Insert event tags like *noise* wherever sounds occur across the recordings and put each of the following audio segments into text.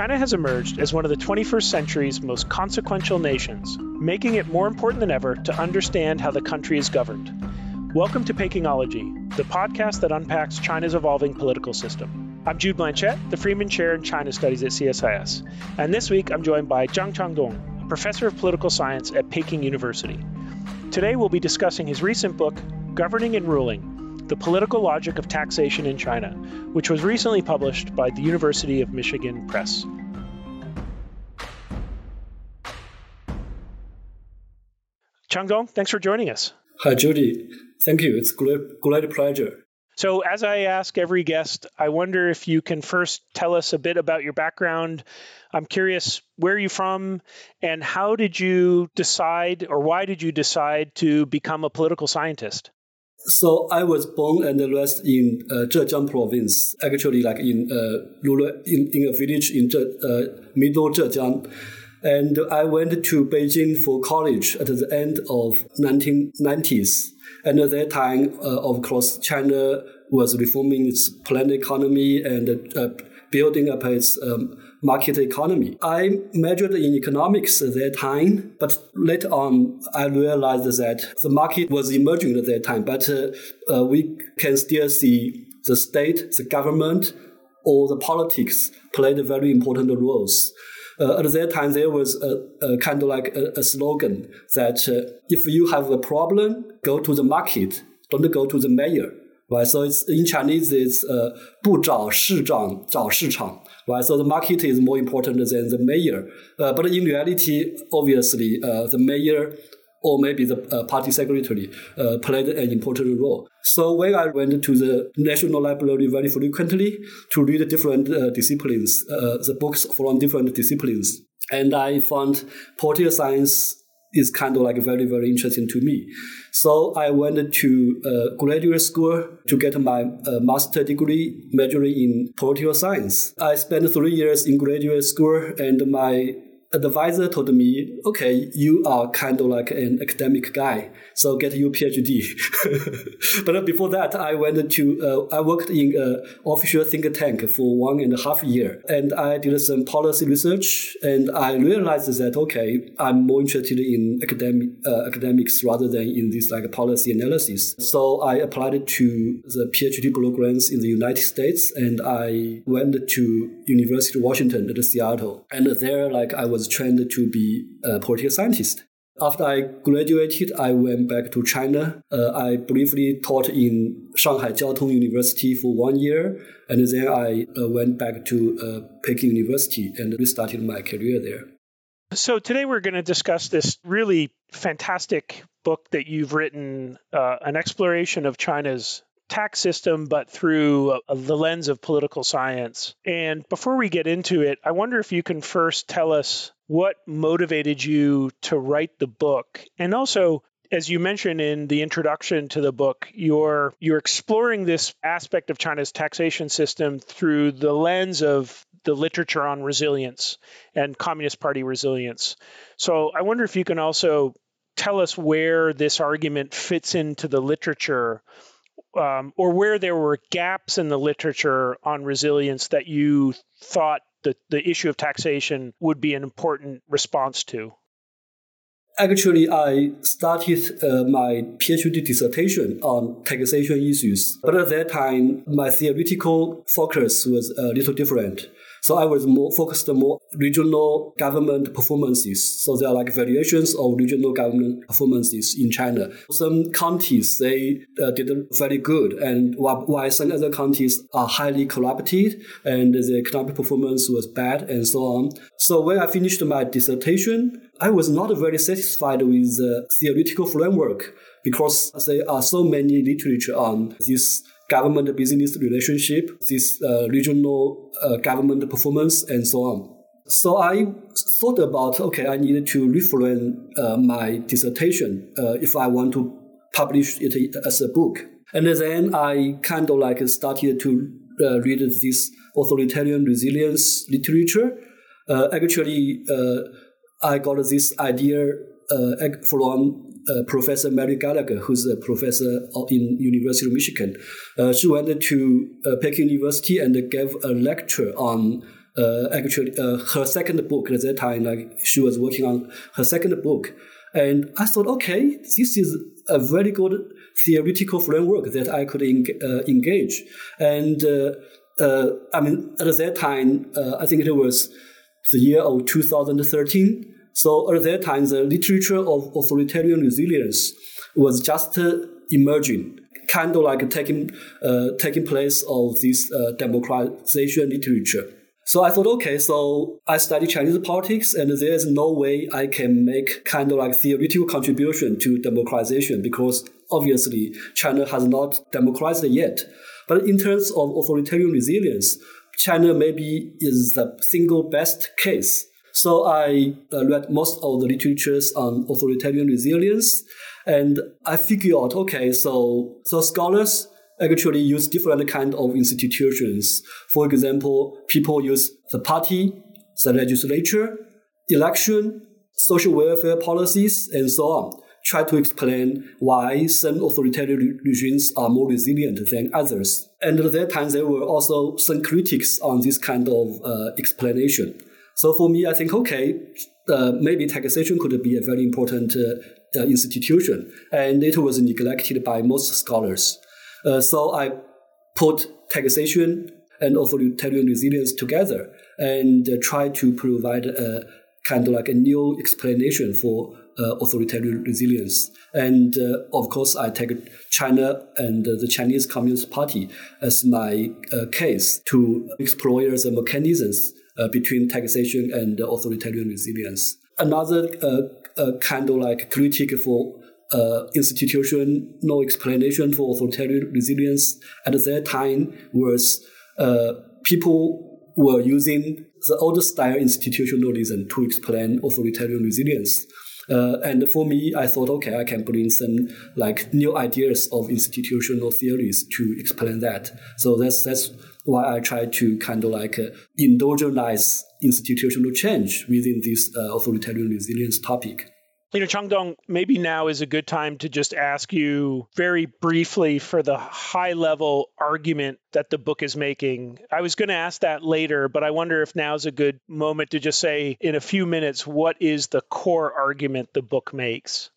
China has emerged as one of the 21st century's most consequential nations, making it more important than ever to understand how the country is governed. Welcome to Pekingology, the podcast that unpacks China's evolving political system. I'm Jude Blanchette, the Freeman Chair in China Studies at CSIS, and this week I'm joined by Zhang Changdong, a professor of political science at Peking University. Today we'll be discussing his recent book, Governing and Ruling the Political Logic of Taxation in China, which was recently published by the University of Michigan Press. Changdong, thanks for joining us. Hi, Judy. Thank you. It's great, great pleasure. So, as I ask every guest, I wonder if you can first tell us a bit about your background. I'm curious, where are you from, and how did you decide, or why did you decide to become a political scientist? So I was born and raised in uh, Zhejiang province, actually like in uh, rural, in, in a village in uh, middle Zhejiang. And I went to Beijing for college at the end of 1990s. And at that time, uh, of course, China was reforming its planned economy and uh, building up its um, market economy. I majored in economics at that time, but later on I realized that the market was emerging at that time, but uh, uh, we can still see the state, the government, or the politics played very important roles. Uh, at that time, there was a, a kind of like a, a slogan that uh, if you have a problem, go to the market, don't go to the mayor right? So it's in Chinese, it's uh, 不找市长，找市场 right? So the market is more important than the mayor. Uh, but in reality, obviously, uh, the mayor or maybe the uh, party secretary uh, played an important role. So when I went to the National Library very frequently to read different uh, disciplines, the books from different disciplines, and I found political science is kind of like very, very interesting to me. So I went to uh, graduate school to get my uh, master degree majoring in political science. I spent three years in graduate school and my advisor told me, okay, you are kind of like an academic guy, so get your PhD. *laughs* but before that, I went to, uh, I worked in an official think tank for one and a half year, and I did some policy research, and I realized that, okay, I'm more interested in academic, uh, academics rather than in this like policy analysis. So I applied to the PhD programs in the United States, and I went to University of Washington at Seattle, and there, like, I was was trained to be a political scientist. After I graduated, I went back to China. Uh, I briefly taught in Shanghai Jiao Tong University for one year, and then I uh, went back to uh, Peking University and restarted my career there. So today we're going to discuss this really fantastic book that you've written, uh, an exploration of China's tax system, but through uh, the lens of political science. And before we get into it, I wonder if you can first tell us what motivated you to write the book and also as you mentioned in the introduction to the book, you're you're exploring this aspect of China's taxation system through the lens of the literature on resilience and Communist Party resilience. So I wonder if you can also tell us where this argument fits into the literature um, or where there were gaps in the literature on resilience that you thought that the issue of taxation would be an important response to? Actually, I started uh, my PhD dissertation on taxation issues, but at that time, my theoretical focus was a little different. So I was more focused on more regional government performances. So there are like variations of regional government performances in China. Some counties they uh, did very good, and while some other counties are highly corrupted and the economic performance was bad, and so on. So when I finished my dissertation, I was not very satisfied with the theoretical framework because there are so many literature on this government business relationship, this uh, regional uh, government performance, and so on. So I thought about okay, I need to reframe uh, my dissertation uh, if I want to publish it as a book. And then I kind of like started to uh, read this authoritarian resilience literature. Uh, actually, I got this idea from uh, Professor Mary Gallagher, who's a professor in University of Michigan. Uh, she went to uh, Peking University and gave a lecture on uh, actually uh, her second book at that time. Like she was working on her second book, and I thought, okay, this is a very good theoretical framework that I could en- uh, engage. And I mean, at that time, I think it was the year of 2013. So at that time, the literature of authoritarian resilience was just emerging kind of like taking uh, taking place of this uh, democratization literature. So I thought, okay, so I study Chinese politics, and there is no way I can make kind of like theoretical contribution to democratization because obviously China has not democratized yet. But in terms of authoritarian resilience, China maybe is the single best case. So I uh, read most of the literatures on authoritarian resilience, and I figured out, okay, so so scholars actually use different kind of institutions. For example, people use the party, the legislature, election, social welfare policies, and so on. Try to explain why some authoritarian regimes are more resilient than others. And at that time, there were also some critics on this kind of uh, explanation. So for me, I think, okay, uh, maybe taxation could be a very important uh, uh institution, and it was neglected by most scholars. Uh, so I put taxation and authoritarian resilience together and uh, try to provide a kind of like a new explanation for uh, authoritarian resilience. And of course, I take China and the Chinese Communist Party as my case to explore the mechanisms between taxation and authoritarian resilience. Another kind of like critique for uh, institution, no explanation for authoritarian resilience at that time was uh, people were using the old style institutionalism to explain authoritarian resilience. Uh, and for me, I thought, okay, I can bring some like new ideas of institutional theories to explain that. So that's that's why I try to kind of like uh, endogenize institutional change within this uh, authoritarian resilience topic. You know, Changdong, maybe now is a good time to just ask you very briefly for the high level argument that the book is making. I was going to ask that later, but I wonder if now is a good moment to just say in a few minutes what is the core argument the book makes?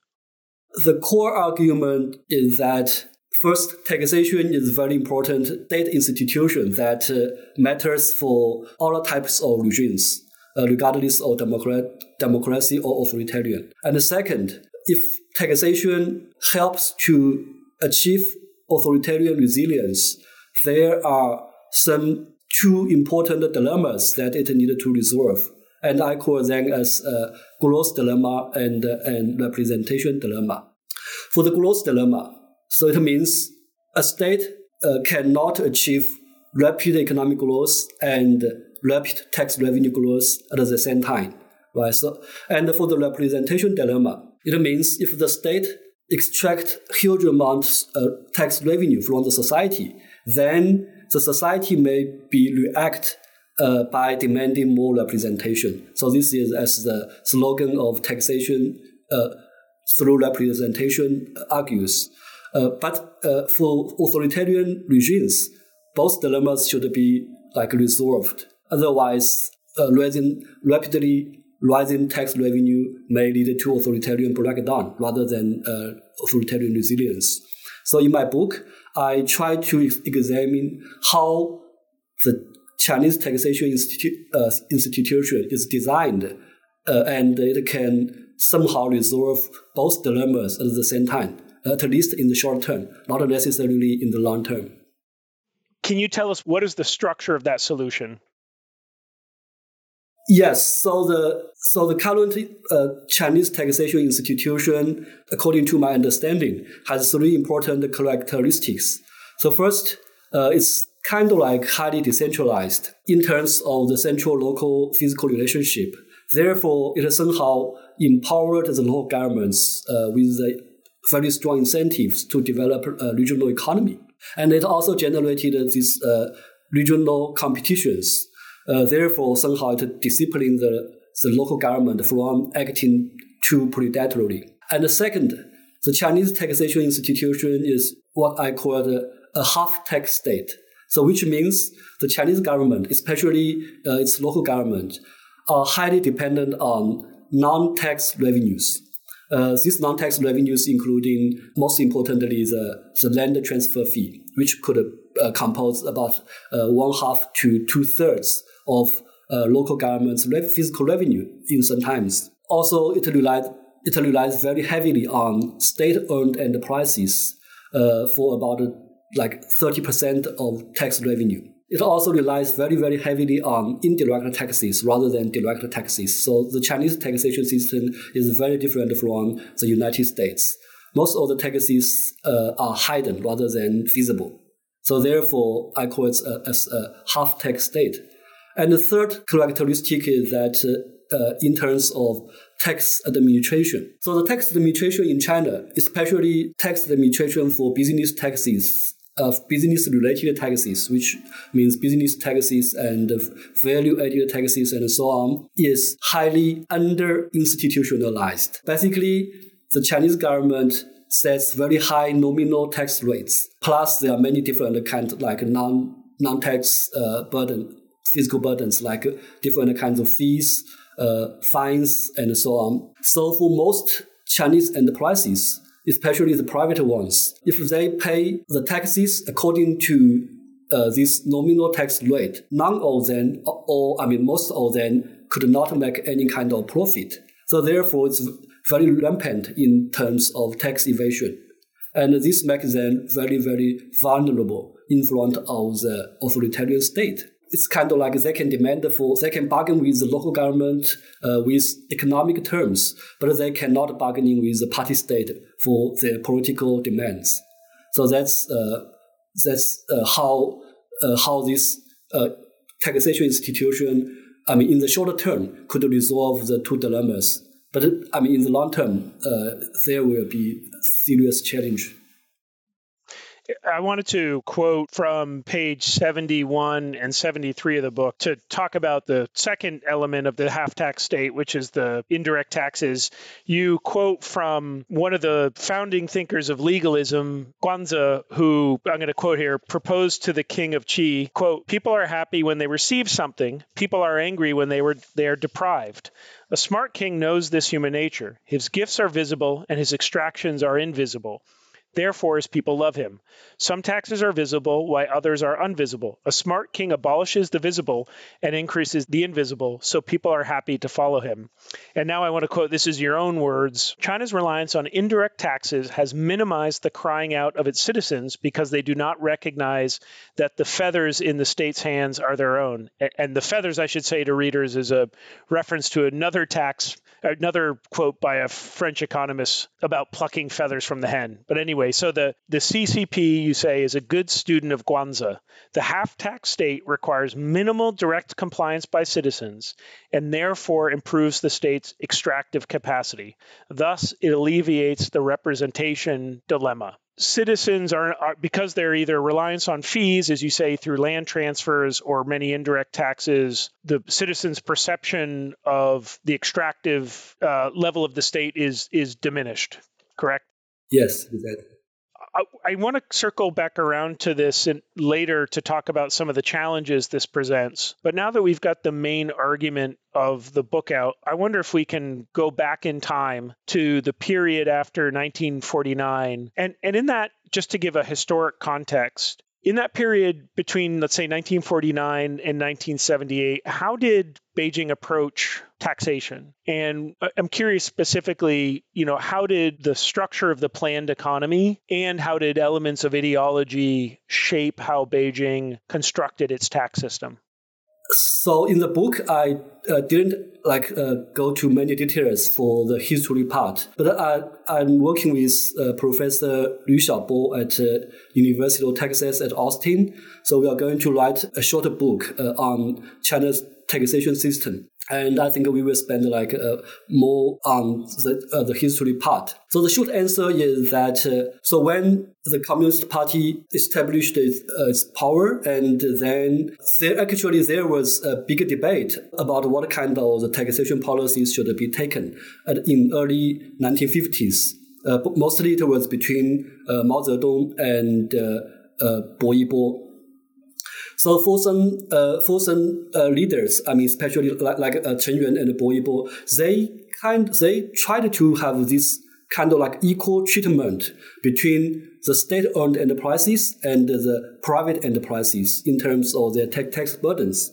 The core argument is that First, taxation is very important state institution that uh, matters for all types of regimes uh, regardless of democrat, democracy or authoritarian. And second, if taxation helps to achieve authoritarian resilience, there are some two important dilemmas that it needed to resolve. And I call them as a growth dilemma and, uh, and representation dilemma. For the growth dilemma, so it means a state uh, cannot achieve rapid economic growth and rapid tax revenue growth at the same time, right? So, and for the representation dilemma, it means if the state extract huge amounts of tax revenue from the society, then the society may be react uh, by demanding more representation. So this is as the slogan of taxation uh, through representation argues. Uh, but uh, for authoritarian regimes, both dilemmas should be like resolved. Otherwise, uh, rising, rapidly rising tax revenue may lead to authoritarian breakdown rather than authoritarian resilience. So in my book, I try to examine how the Chinese taxation institu- uh, institution is designed uh, and it can somehow resolve both dilemmas at the same time, at least in the short term, not necessarily in the long term. Can you tell us what is the structure of that solution? Yes, so the so the current uh, Chinese taxation institution, according to my understanding, has three important characteristics. So first, uh, it's kind of like highly decentralized in terms of the central-local fiscal relationship. Therefore, it has somehow empowered the local governments uh, with the very strong incentives to develop a regional economy, and it also generated these uh, regional competitions uh, therefore, somehow it disciplines the, the local government from acting too predatorily. And second, the Chinese taxation institution is what I call a half tax state. So, which means the Chinese government, especially uh, its local government, are highly dependent on non-tax revenues. Uh, these non-tax revenues, including most importantly the, the land transfer fee, which could uh, compose about uh, one half to two thirds of uh, local government's fiscal revenue in some times. Also, it relied it relies very heavily on state-owned enterprises uh, for about like 30% of tax revenue. It also relies very, very heavily on indirect taxes rather than direct taxes. So the Chinese taxation system is very different from the United States. Most of the taxes uh, are hidden rather than visible. So therefore, I call it a, as a half tax state. And the third characteristic is that uh, uh, in terms of tax administration. So the tax administration in China, especially tax administration for business taxes, of business related taxes, which means business taxes and value added taxes and so on, is highly under institutionalized. Basically, the Chinese government sets very high nominal tax rates. Plus, there are many different kinds like non non tax uh, burden, fiscal burdens like different kinds of fees, uh, fines, and so on. So for most Chinese enterprises, especially the private ones, if they pay the taxes according to uh, this nominal tax rate, none of them, or I mean, most of them could not make any kind of profit. So therefore, it's very rampant in terms of tax evasion. And this makes them very, very vulnerable in front of the authoritarian state it's kind of like they can demand for, they can bargain with the local government uh, with economic terms, but they cannot bargaining with the party state for their political demands. So that's uh, that's uh, how uh, how this uh, taxation institution, I mean, in the short term, could resolve the two dilemmas. But I mean, in the long term, uh, there will be serious challenge. I wanted to quote from page 71 and 73 of the book to talk about the second element of the half tax state, which is the indirect taxes. You quote from one of the founding thinkers of legalism, Guanzi, who I'm going to quote here, proposed to the king of Qi, quote, people are happy when they receive something, people are angry when they were they are deprived. A smart king knows this human nature. His gifts are visible and his extractions are invisible. Therefore, his people love him. Some taxes are visible, while others are invisible. A smart king abolishes the visible and increases the invisible, so people are happy to follow him. And now I want to quote this is your own words China's reliance on indirect taxes has minimized the crying out of its citizens because they do not recognize that the feathers in the state's hands are their own. And the feathers, I should say to readers, is a reference to another tax, another quote by a French economist about plucking feathers from the hen. But anyway, anyway, so the, the CCP, you say, is a good student of Guanzi. The half tax state requires minimal direct compliance by citizens and therefore improves the state's extractive capacity. Thus, it alleviates the representation dilemma citizens are, are, because they're either reliance on fees as you say through land transfers or many indirect taxes the citizens perception of the extractive uh, level of the state is is diminished correct yes I, I want to circle back around to this in, later to talk about some of the challenges this presents. But now that we've got the main argument of the book out, I wonder if we can go back in time to the period after 1949. And, and in that, just to give a historic context, in that period between, let's say, 1949 and 1978, how did Beijing approach taxation? And uh, I'm curious specifically, you know, how did the structure of the planned economy and how did elements of ideology shape how Beijing constructed its tax system? So in the book, I uh, didn't like uh, go to many details for the history part, but I, I'm working with uh, Professor Lu Xiaobo at uh, University of Texas at Austin. So we are going to write a short book uh, on China's taxation system and I think we will spend like uh, more on the, uh, the history part. So the short answer is that uh, so when the Communist Party established its, uh, its, power, and then there actually there was a big debate about what kind of the taxation policies should be taken in early 1950s. Uh, mostly it was between uh, Mao Zedong and uh, Bo Yibo So for some uh, for some uh, leaders, I mean, especially like, like uh, Chen Yun and Bo Yibo, they kind they tried to have this kind of like equal treatment between the state-owned enterprises and the private enterprises in terms of their tax burdens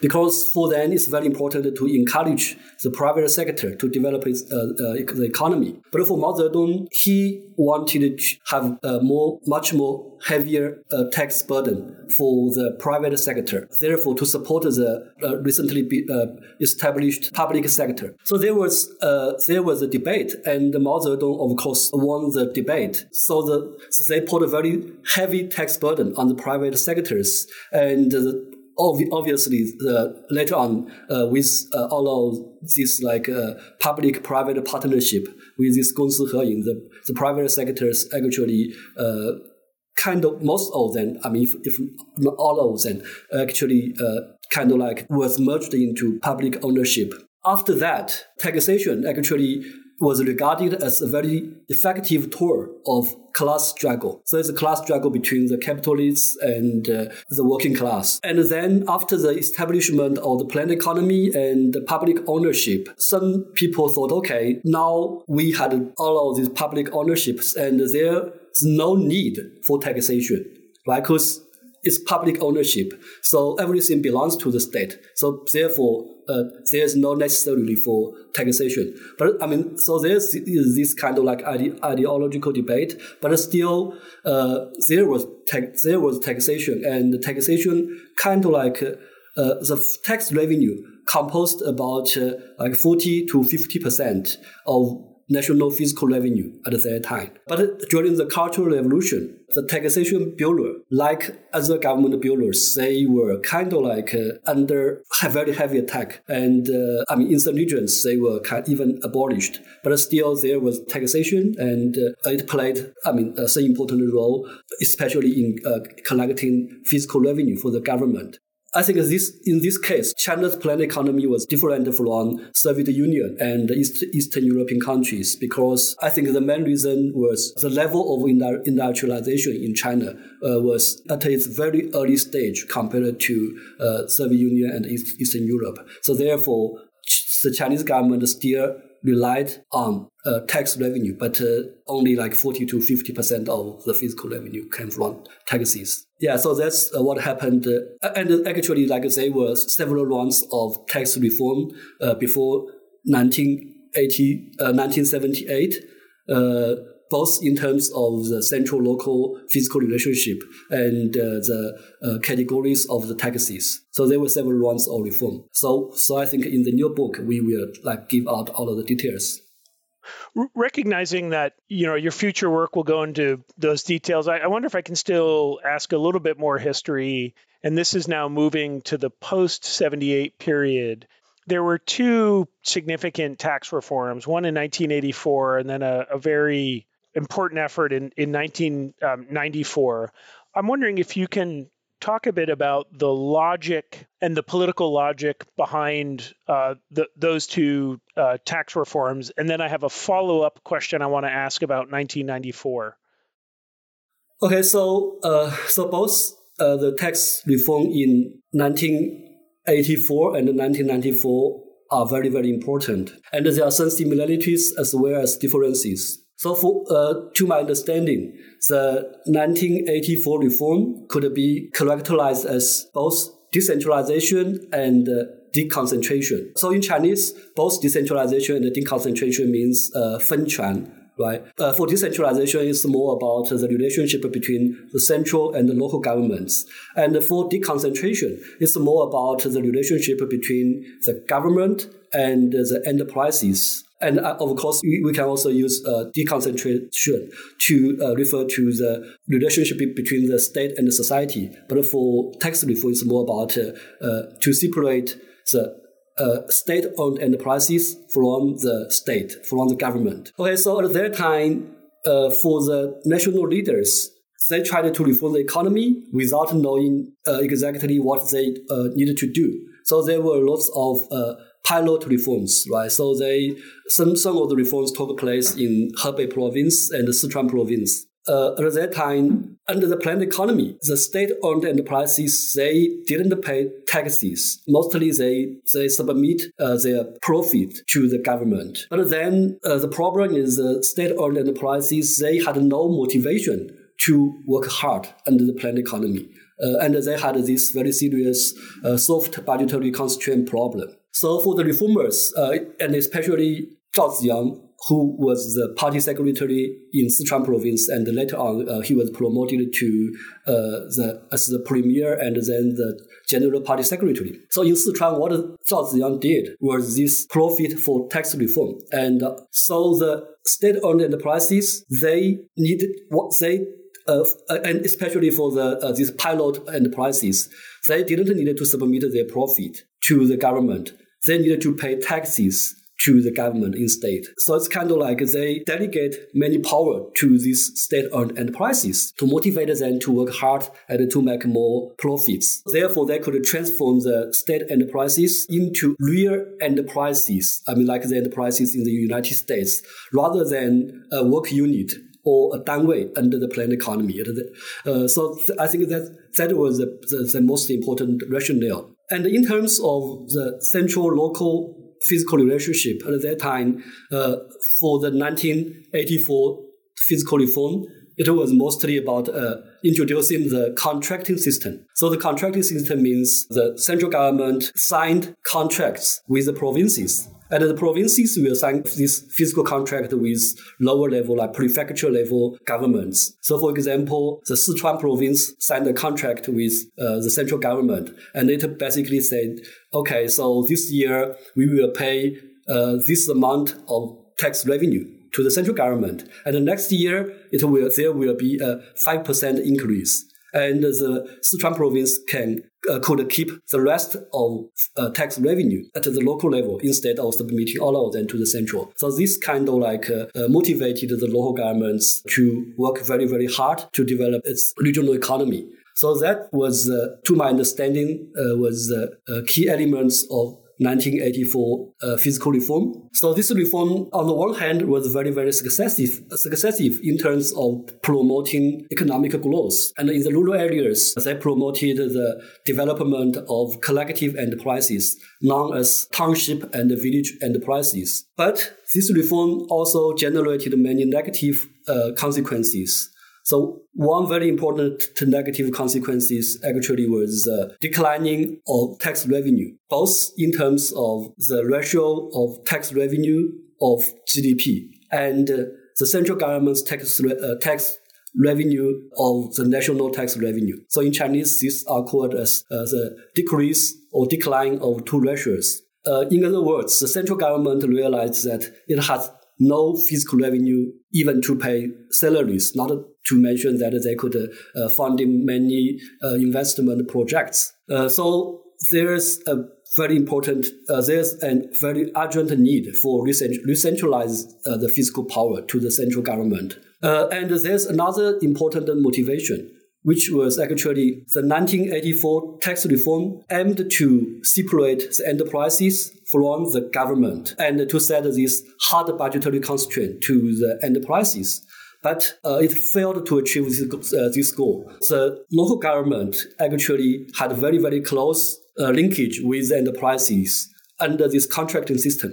because for them it's very important to encourage the private sector to develop its, uh, uh, the economy. But for Mao Zedong, he wanted to have a more, much more heavier uh, tax burden for the private sector. Therefore, to support the uh, recently be, uh, established public sector. So there was uh, there was a debate, and Mao Zedong, of course, won the debate. So the they put a very heavy tax burden on the private sectors, and the obviously uh, later on uh, with uh, all of this like uh, public-private partnership with this 公私合营, the, the private sectors actually uh, kind of most of them, I mean, if, if not all of them, actually uh, kind of like was merged into public ownership. After that, taxation actually was regarded as a very effective tool of class struggle. So it's a class struggle between the capitalists and uh, the working class. And then after the establishment of the planned economy and the public ownership, some people thought, okay, now we had all of these public ownerships and there's no need for taxation, right? Because it's public ownership. So everything belongs to the state. So therefore, uh, there's no necessarily for taxation. But I mean, so there's this kind of like ide- ideological debate, but still, uh, there was tax, there was taxation, and the taxation kind of like uh, the tax revenue composed about uh, like 40 to 50 percent of national fiscal revenue at that time. But during the Cultural Revolution, the taxation bureau, like other government bureaus, they were kind of like uh, under *laughs* very heavy attack. And uh, I mean, in some regions, they were kind of even abolished. But still, there was taxation, and uh, it played, I mean, a important role, especially in uh, collecting fiscal revenue for the government. I think this in this case, China's planned economy was different from Soviet Union and East, Eastern European countries because I think the main reason was the level of industrialization in China uh, was at its very early stage compared to uh, Soviet Union and East, Eastern Europe. So therefore, the Chinese government still relied on uh, tax revenue, but uh, only like 40 to 50% of the fiscal revenue came from taxes. Yeah, so that's uh, what happened. Uh, and actually, like there were several rounds of tax reform uh, before 1980, 1978 uh, both in terms of the central local fiscal relationship and uh, the uh, categories of the taxes. So there were several rounds of reform. So, so I think in the new book we will like give out all of the details recognizing that you know your future work will go into those details I, I, wonder if i can still ask a little bit more history and this is now moving to the post 78 period there were two significant tax reforms one in 1984 and then a, a very important effort in, in 1994 um, i'm wondering if you can talk a bit about the logic and the political logic behind uh, the, those two uh, tax reforms. And then I have a follow up question I want to ask about 1994. Okay, so uh, so both uh, the tax reform in 1984 and 1994 are very very important, and there are some similarities as well as differences. So, for, uh, to my understanding, the 1984 reform could be characterized as both decentralization and uh, deconcentration. So, in Chinese, both decentralization and deconcentration means uh, 分权, right? Uh, for decentralization, it's more about the relationship between the central and the local governments. And for deconcentration, it's more about the relationship between the government and the enterprises and uh, of course, we, can also use uh, deconcentration to uh, refer to the relationship between the state and the society. But for tax reform, it's more about uh, uh, to separate the uh, state-owned enterprises from the state, from the government. Okay, so at that time, for the national leaders, they tried to reform the economy without knowing exactly what they needed to do. So there were lots of pilot reforms, right? So they some some of the reforms took place in Hebei province and Sichuan province. uh, at that time, under the planned economy, the state-owned enterprises they didn't pay taxes. Mostly they they submit uh, their profit to the government. But then uh, the problem is the state-owned enterprises they had no motivation to work hard under the planned economy. Uh, and they had this very serious uh, soft budgetary constraint problem. So for the reformers, uh, and especially Zhao Ziyang, who was the party secretary in Sichuan province, and later on uh, he was promoted to uh, the as the premier and then the general party secretary. So in Sichuan, what Zhao Ziyang did was this profit for tax reform, and uh, so the state-owned enterprises they needed what they. Uh, and especially for the uh, these pilot enterprises, they didn't need to submit their profit to the government. They needed to pay taxes to the government instead. So it's kind of like they delegate many power to these state-owned enterprises to motivate them to work hard and to make more profits. Therefore, they could transform the state enterprises into real enterprises. I mean, like the enterprises in the United States, rather than a work unit or a danwei under the planned economy. Uh, so th- I think that that was the, the, the most important rationale. And in terms of the central local fiscal relationship at that time uh, for the 1984 fiscal reform it was mostly about uh, introducing the contracting system. So the contracting system means the central government signed contracts with the provinces and the provinces will sign this fiscal contract with lower level, like prefecture level governments. So, for example, the Sichuan province signed a contract with uh, the central government, and it basically said, okay, so this year we will pay uh, this amount of tax revenue to the central government, and the next year it will there will be a five percent increase and the Sichuan province can uh, could keep the rest of uh, tax revenue at the local level instead of submitting all of them to the central. So this kind of like uh, uh motivated the local governments to work very very hard to develop its regional economy. So that was, uh, to my understanding, uh, was key elements of 1984 uh, fiscal reform. So this reform, on the one hand, was very, very successive, successive in terms of promoting economic growth. And in the rural areas, they promoted the development of collective enterprises, known as township and village enterprises. But this reform also generated many negative uh, consequences. So one very important negative consequences actually was declining of tax revenue, both in terms of the ratio of tax revenue of GDP and the central government's tax, uh, tax revenue of the national tax revenue. So in Chinese, these are called as uh, the decrease or decline of two ratios. Uh, in other words, the central government realized that it has no fiscal revenue even to pay salaries, not to mention that they could uh, fund many uh, investment projects. Uh, so there's a very important, uh, there's a very urgent need for decentralize uh, the fiscal power to the central government. Uh, and there's another important motivation which was actually the 1984 tax reform aimed to separate the enterprises from the government and to set this hard budgetary constraint to the enterprises. But uh, it failed to achieve this, uh, this, goal. The local government actually had very, very close uh, linkage with enterprises under this contracting system.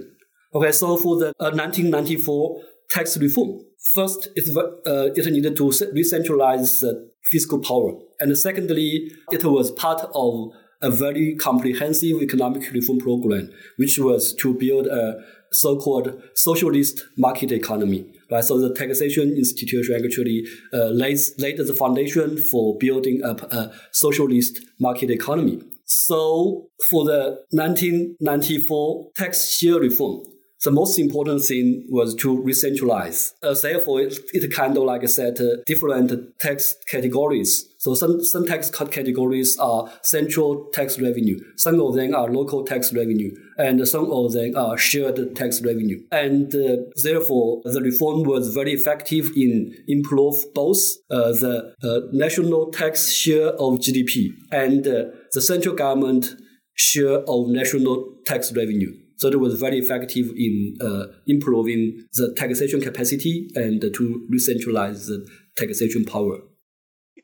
Okay, so for the 1994 uh, tax reform, first it, uh, it needed to decentralize the fiscal power. And secondly, it was part of a very comprehensive economic reform program, which was to build a so-called socialist market economy. Right, so the taxation institution actually uh, laid the foundation for building up a socialist market economy. So for the 1994 tax share reform, the most important thing was to re-centralize. Uh, therefore, it, it, kind of like set uh, different tax categories. So some, some tax categories are central tax revenue. Some of them are local tax revenue. And some of them are shared tax revenue. And uh, therefore, the reform was very effective in improve both uh, the uh, national tax share of GDP and uh, the central government share of national tax revenue. So it was very effective in uh, improving the taxation capacity and to re-centralize the taxation power.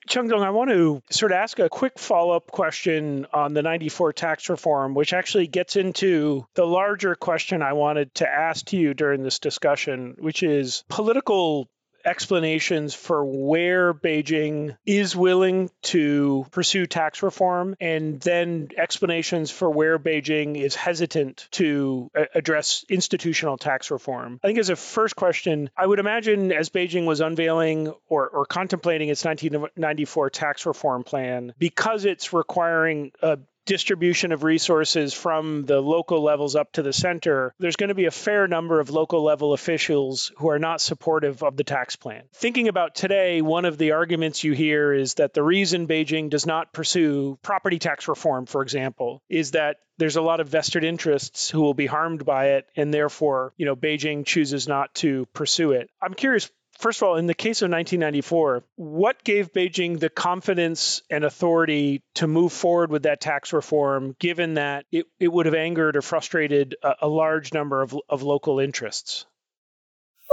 Changdong, I want to sort of ask a quick follow up question on the 94 tax reform, which actually gets into the larger question I wanted to ask to you during this discussion, which is political explanations for where Beijing is willing to pursue tax reform, and then explanations for where Beijing is hesitant to uh, address institutional tax reform. I think, as a first question, I would imagine as Beijing was unveiling or, or contemplating its 1994 tax reform plan, because it's requiring a distribution of resources from the local levels up to the center, there's going to be a fair number of local level officials who are not supportive of the tax plan. Thinking about today, one of the arguments you hear is that the reason Beijing does not pursue property tax reform, for example, is that there's a lot of vested interests who will be harmed by it and therefore you know beijing chooses not to pursue it i'm curious first of all, in the case of 1994, what gave Beijing the confidence and authority to move forward with that tax reform, given that it, it would have angered or frustrated a, a large number of, of local interests?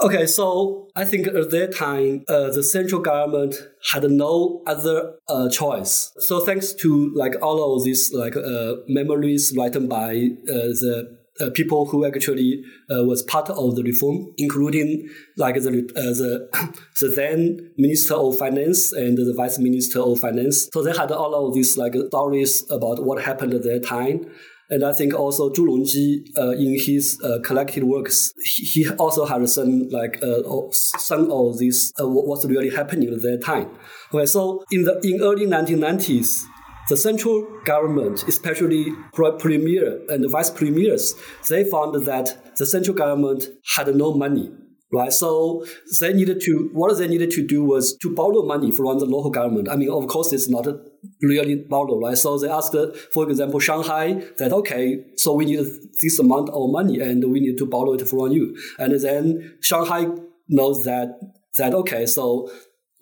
Okay, so I think at that time, uh, the central government had no other uh, choice. So thanks to like all of these like uh, memories written by uh, the uh, people who actually uh, was part of the reform, including like the uh, the *coughs* the then minister of finance and the vice minister of finance. So they had all of these like stories about what happened at that time. And I think also Zhu Rongji, uh, in his uh, collected works, he, also had some like uh, some of this what's really happening at that time. Okay, so in the in early 1990s, the central government, especially premier and vice premiers, they found that the central government had no money, right? So they needed to, what they needed to do was to borrow money from the local government. I mean, of course, it's not really borrow, right? So they asked, for example, Shanghai that, okay, so we need this amount of money and we need to borrow it from you. And then Shanghai knows that, that, okay, so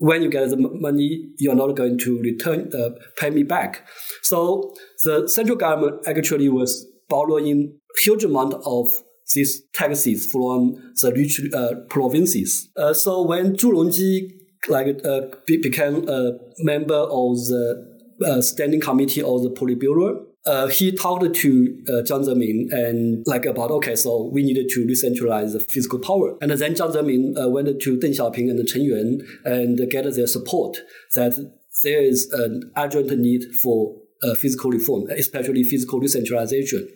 when you get the money, you're not going to return, uh, pay me back. So the central government actually was borrowing huge amount of these taxes from the rich uh, provinces. Uh, so when Zhu Rongji like uh, be- became a member of the uh, standing committee of the Politburo, uh, he talked to uh, Jiang Zemin and like about okay, so we needed to decentralize the fiscal power. And then Jiang Zemin uh, went to Deng Xiaoping and Chen Yun and get their support that there is an urgent need for uh, fiscal reform, especially fiscal decentralization.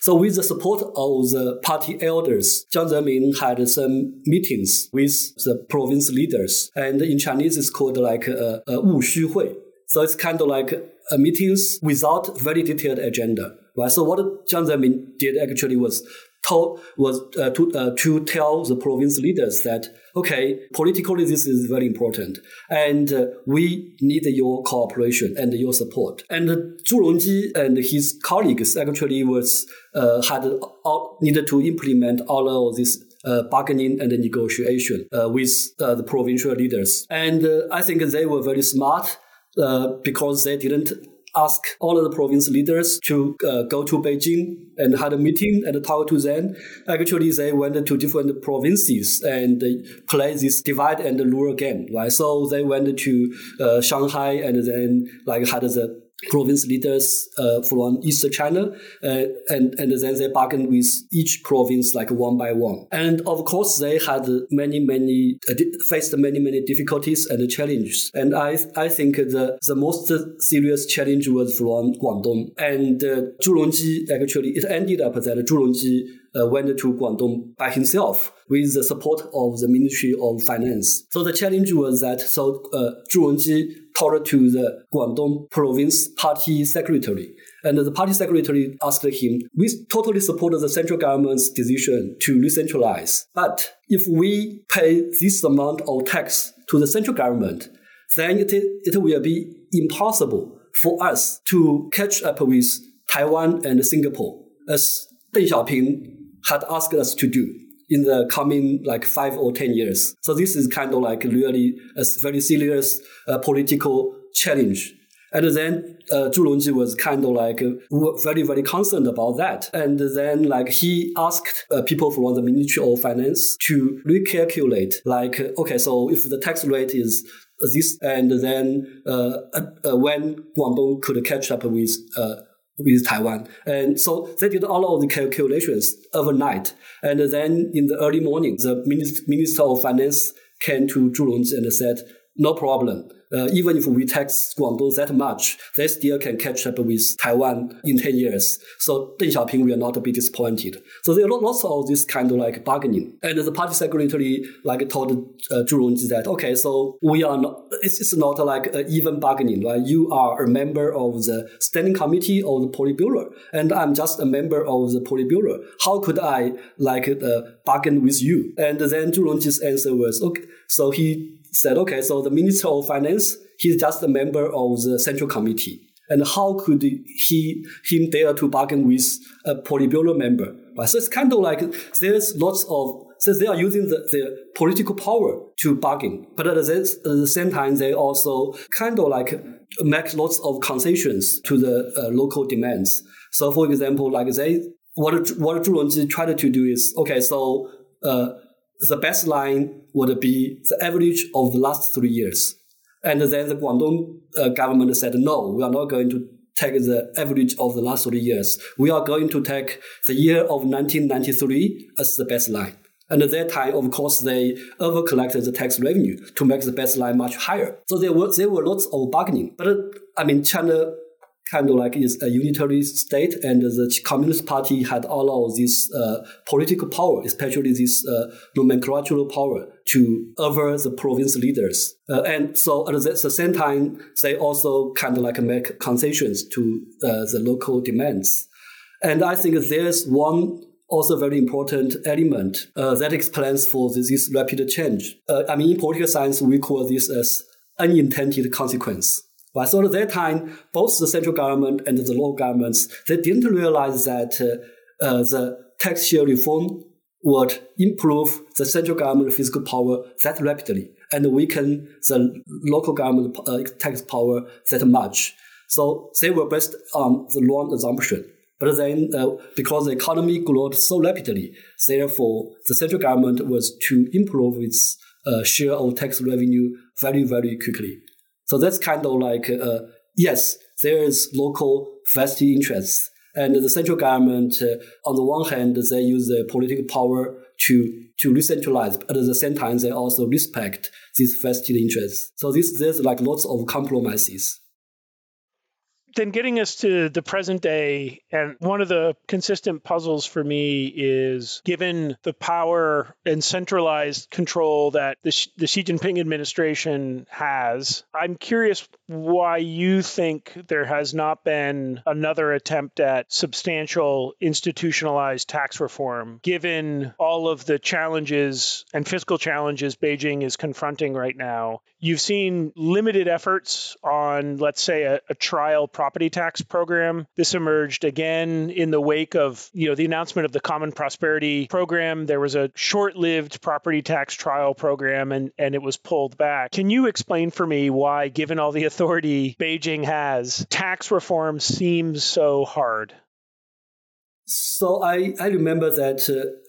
So with the support of the party elders, Jiang Zemin had some meetings with the province leaders. And in Chinese, it's called like a, a Wu Xu Hui. So it's kind of like uh, meetings without very detailed agenda, right? So what Jiang Zemin did actually was told was uh, to uh, to tell the province leaders that okay, politically this is very important, and uh, we need your cooperation and your support. And Zhu Rongji and his colleagues actually was uh, had all, needed to implement all of this. Uh, bargaining and negotiation uh, with uh, the provincial leaders. And uh, I think they were very smart uh, because they didn't ask all of the province leaders to uh, go to Beijing and had a meeting and talk to them. Actually, they went to different provinces and play this divide and rule game, right? So they went to uh, Shanghai and then like had the province leaders uh, from East China, uh, and and then they bargained with each province like one by one. And of course, they had many many uh, faced many many difficulties and challenges. And I I think the the most serious challenge was from Guangdong. And uh, Zhu Rongji actually it ended up that Zhu Rongji uh, went to Guangdong by himself with the support of the Ministry of Finance. So the challenge was that so uh, Zhu Rongji talked to the Guangdong province party secretary. And the party secretary asked him, we totally support the central government's decision to decentralize. But if we pay this amount of tax to the central government, then it, it will be impossible for us to catch up with Taiwan and Singapore, as Deng Xiaoping had asked us to do in the coming like five or ten years. So this is kind of like really a very serious uh, political challenge. And then uh, Zhu Rongji was kind of like uh, very, very concerned about that. And then like he asked uh, people from the Ministry of Finance to recalculate like, okay, so if the tax rate is this, and then uh, uh, when Guangdong could catch up with uh, with Taiwan. And so they did all of the calculations overnight. And then in the early morning, the Minister of Finance came to Zhu Rongji and said, no problem uh, even if we tax Guangdong that much, they still can catch up with Taiwan in 10 years. So Deng Xiaoping will not be disappointed. So there are lots of this kind of like bargaining. And the party secretary like told uh, Zhu Rongji that, okay, so we are not, it's, it's not like even bargaining, right? You are a member of the standing committee of the Politburo, and I'm just a member of the Politburo. How could I like uh, bargain with you? And then Zhu Rongji's answer was, okay, so he said, okay, so the Minister of Finance, he's just a member of the Central Committee. And how could he him dare to bargain with a Politburo member? Right? So it's kind of like there's lots of so they are using the, political power to bargain, but at the, at the same time they also kind of like make lots of concessions to the uh, local demands. So for example, like they what what Zhu Rongji tried to do is okay, so uh, the baseline would be the average of the last three years. And then the Guangdong uh, government said, no, we are not going to take the average of the last three years. We are going to take the year of 1993 as the baseline. And at that time, of course, they over collected the tax revenue to make the baseline much higher. So there were there were lots of bargaining. But uh, I mean, China kind of like is a unitary state, and the Communist Party had all of this uh, political power, especially this uh, nomenclatural power to over the province leaders. Uh, and so at the, same time, they also kind of like make concessions to uh, the local demands. And I think there's one also very important element uh, that explains for this, this rapid change. Uh, I mean, in political science, we call this as unintended consequence. Right? So at that time, both the central government and the local governments, they didn't realize that uh, uh, the tax share reform would improve the central government fiscal power that rapidly and weaken the local government uh, tax power that much. So they were based on the wrong assumption. But then, uh, because the economy grew so rapidly, therefore the central government was to improve its uh, share of tax revenue very, very quickly. So that's kind of like, uh, yes, there is local vested interests. And the central government, uh, on the one hand, they use their political power to, to re-centralize, but at the same time, they also respect these vested interests. So this, there's like lots of compromises then getting us to the present day, and one of the consistent puzzles for me is given the power and centralized control that the, the Xi Jinping administration has, I'm curious why you think there has not been another attempt at substantial institutionalized tax reform, given all of the challenges and fiscal challenges Beijing is confronting right now. You've seen limited efforts on, let's say, a, a trial property tax program. This emerged again in the wake of, you know, the announcement of the Common Prosperity program. There was a short-lived property tax trial program and, and it was pulled back. Can you explain for me why, given all the authority Beijing has, tax reform seems so hard? So I, I remember that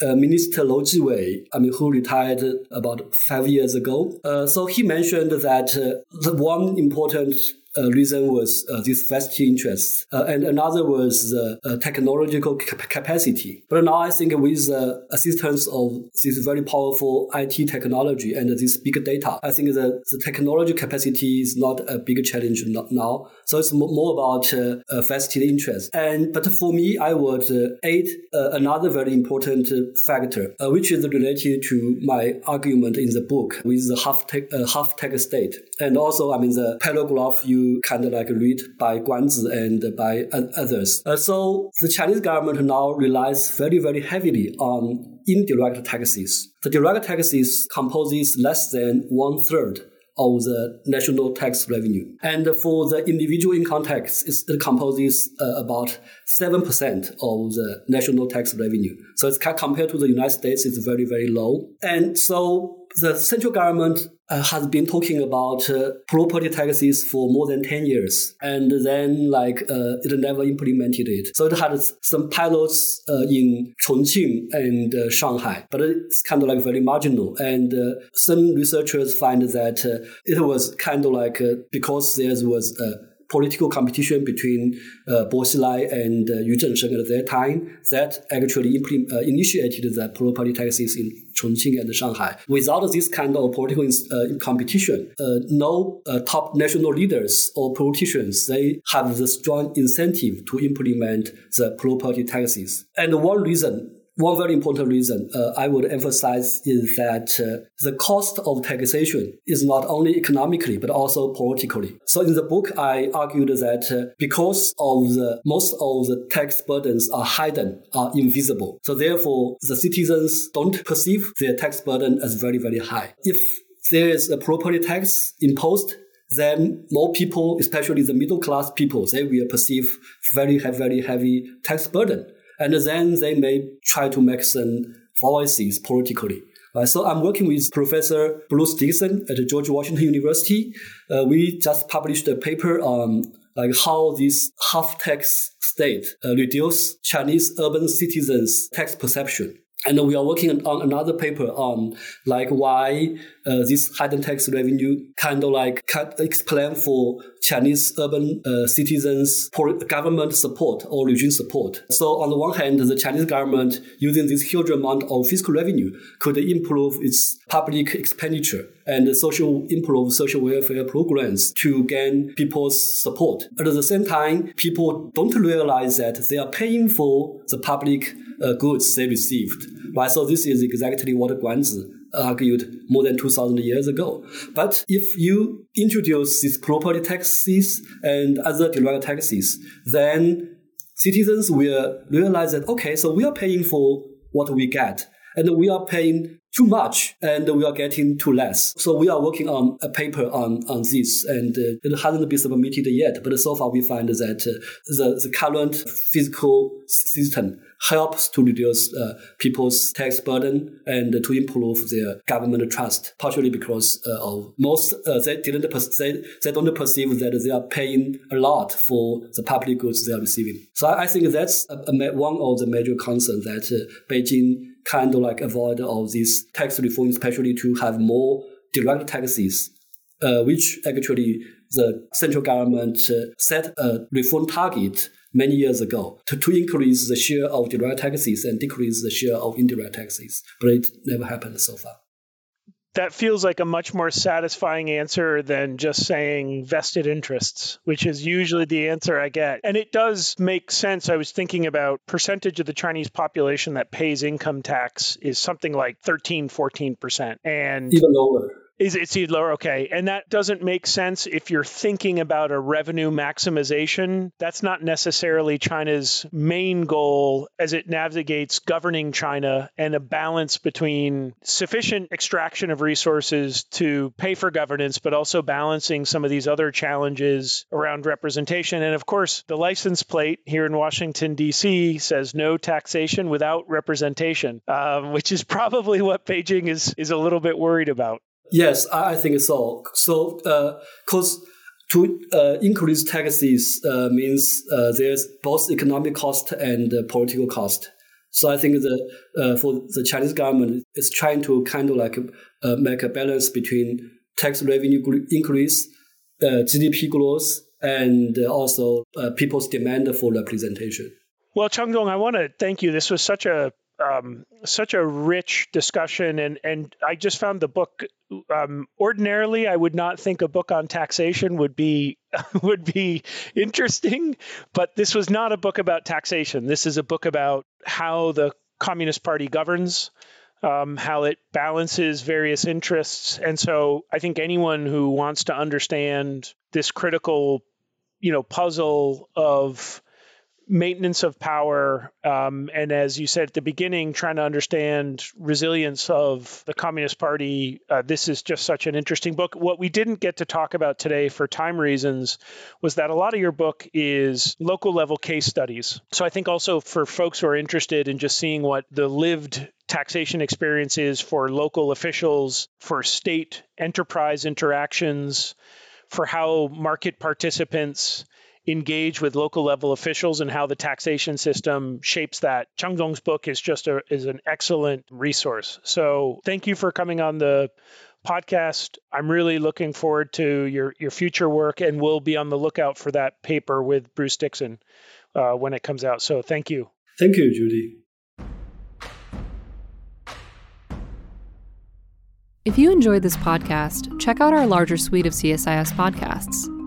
uh, Minister Lou Jiwei, I mean, who retired about five years ago. Uh, so he mentioned that uh, the one important uh, reason was uh, this vested interest, uh, and another was the uh, technological cap- capacity. But now I think with the assistance of this very powerful IT technology and this big data, I think the, the technology capacity is not a big challenge now. So it's more about uh, vested interest. And but for me, I would add another very important factor, which is related to my argument in the book with the half tax half tax state, and also I mean the paragraph you kind of like read by Guanzi and by others. Uh, so the Chinese government now relies very, very heavily on indirect taxes. The direct taxes composes less than one third of the national tax revenue. And for the individual income tax, it composes uh, about 7% of the national tax revenue. So it's compared to the United States, it's very, very low. And so the central government uh, has been talking about uh, property taxes for more than 10 years. And then, like, uh, it never implemented it. So it had some pilots uh, in Chongqing and uh, Shanghai, but it's kind of like very marginal. And uh, some researchers find that it was kind of like because there was a political competition between uh, Bo Xilai and uh, Yu Zhengsheng at that time that actually implement, uh, initiated the property taxes in Chongqing and Shanghai. Without this kind of political uh, competition, uh, no uh, top national leaders or politicians, they have the strong incentive to implement the property taxes. And one reason one very important reason uh, I would emphasize is that uh, the cost of taxation is not only economically but also politically. So in the book, I argued that uh, because of the most of the tax burdens are hidden, are invisible. So therefore, the citizens don't perceive their tax burden as very very high. If there is a property tax imposed, then more people, especially the middle class people, they will perceive very, very heavy tax burden and then they may try to make some voices politically. Uh, so I'm working with Professor Bruce Dickson at George Washington University. Uh, we just published a paper on like how this half tax state uh, reduce Chinese urban citizens' tax perception. And we are working on another paper on like why uh, this hidden tax revenue kind of like can explain for Chinese urban uh, citizens government support or regime support. So on the one hand, the Chinese government using this huge amount of fiscal revenue could improve its public expenditure and social improve social welfare programs to gain people's support. At the same time, people don't realize that they are paying for the public uh, goods they received. Right? So this is exactly what Guanzi argued more than 2000 years ago. But if you introduce these property taxes and other direct taxes, then citizens will realize that, okay, so we are paying for what we get and we are paying too much and we are getting too less. So we are working on a paper on, on this and uh, it hasn't been submitted yet, but so far we find that uh, the, the current fiscal system helps to reduce uh, people's tax burden and to improve their government trust, partially because uh, of most uh, they didn't they, they don't perceive that they are paying a lot for the public goods they are receiving. So I, I think that's a, a, one of the major concerns that uh, Beijing kind of like avoid all these tax reform, especially to have more direct taxes, uh, which actually the central government uh, set a reform target many years ago to, to increase the share of direct taxes and decrease the share of indirect taxes. But it never happened so far. That feels like a much more satisfying answer than just saying vested interests, which is usually the answer I get. And it does make sense. I was thinking about percentage of the Chinese population that pays income tax is something like 13, 14%. And even lower is it seed lower? Okay. And that doesn't make sense if you're thinking about a revenue maximization. That's not necessarily China's main goal as it navigates governing China and a balance between sufficient extraction of resources to pay for governance, but also balancing some of these other challenges around representation. And of course, the license plate here in Washington, D.C. says no taxation without representation, um, which is probably what Beijing is, is a little bit worried about. Yes, I think so. So, because uh, to uh, increase taxes uh, means uh, there's both economic cost and uh, political cost. So I think that uh, for the Chinese government is trying to kind of like make a balance between tax revenue increase, GDP growth, and also people's demand for representation. Well, Changdong, I want to thank you. This was such a um, such a rich discussion, and and I just found the book. Um, ordinarily, I would not think a book on taxation would be *laughs* would be interesting, but this was not a book about taxation. This is a book about how the Communist Party governs, um, how it balances various interests, and so I think anyone who wants to understand this critical, you know, puzzle of maintenance of power, um, and as you said at the beginning, trying to understand resilience of the Communist Party. Uh, this is just such an interesting book. What we didn't get to talk about today for time reasons was that a lot of your book is local level case studies. So I think also for folks who are interested in just seeing what the lived taxation experiences for local officials, for state enterprise interactions, for how market participants engage with local level officials and how the taxation system shapes that. Changdong's book is just a, is an excellent resource. So thank you for coming on the podcast. I'm really looking forward to your your future work, and we'll be on the lookout for that paper with Bruce Dickson uh, when it comes out. So thank you. Thank you, Judy. If you enjoyed this podcast, check out our larger suite of CSIS podcasts.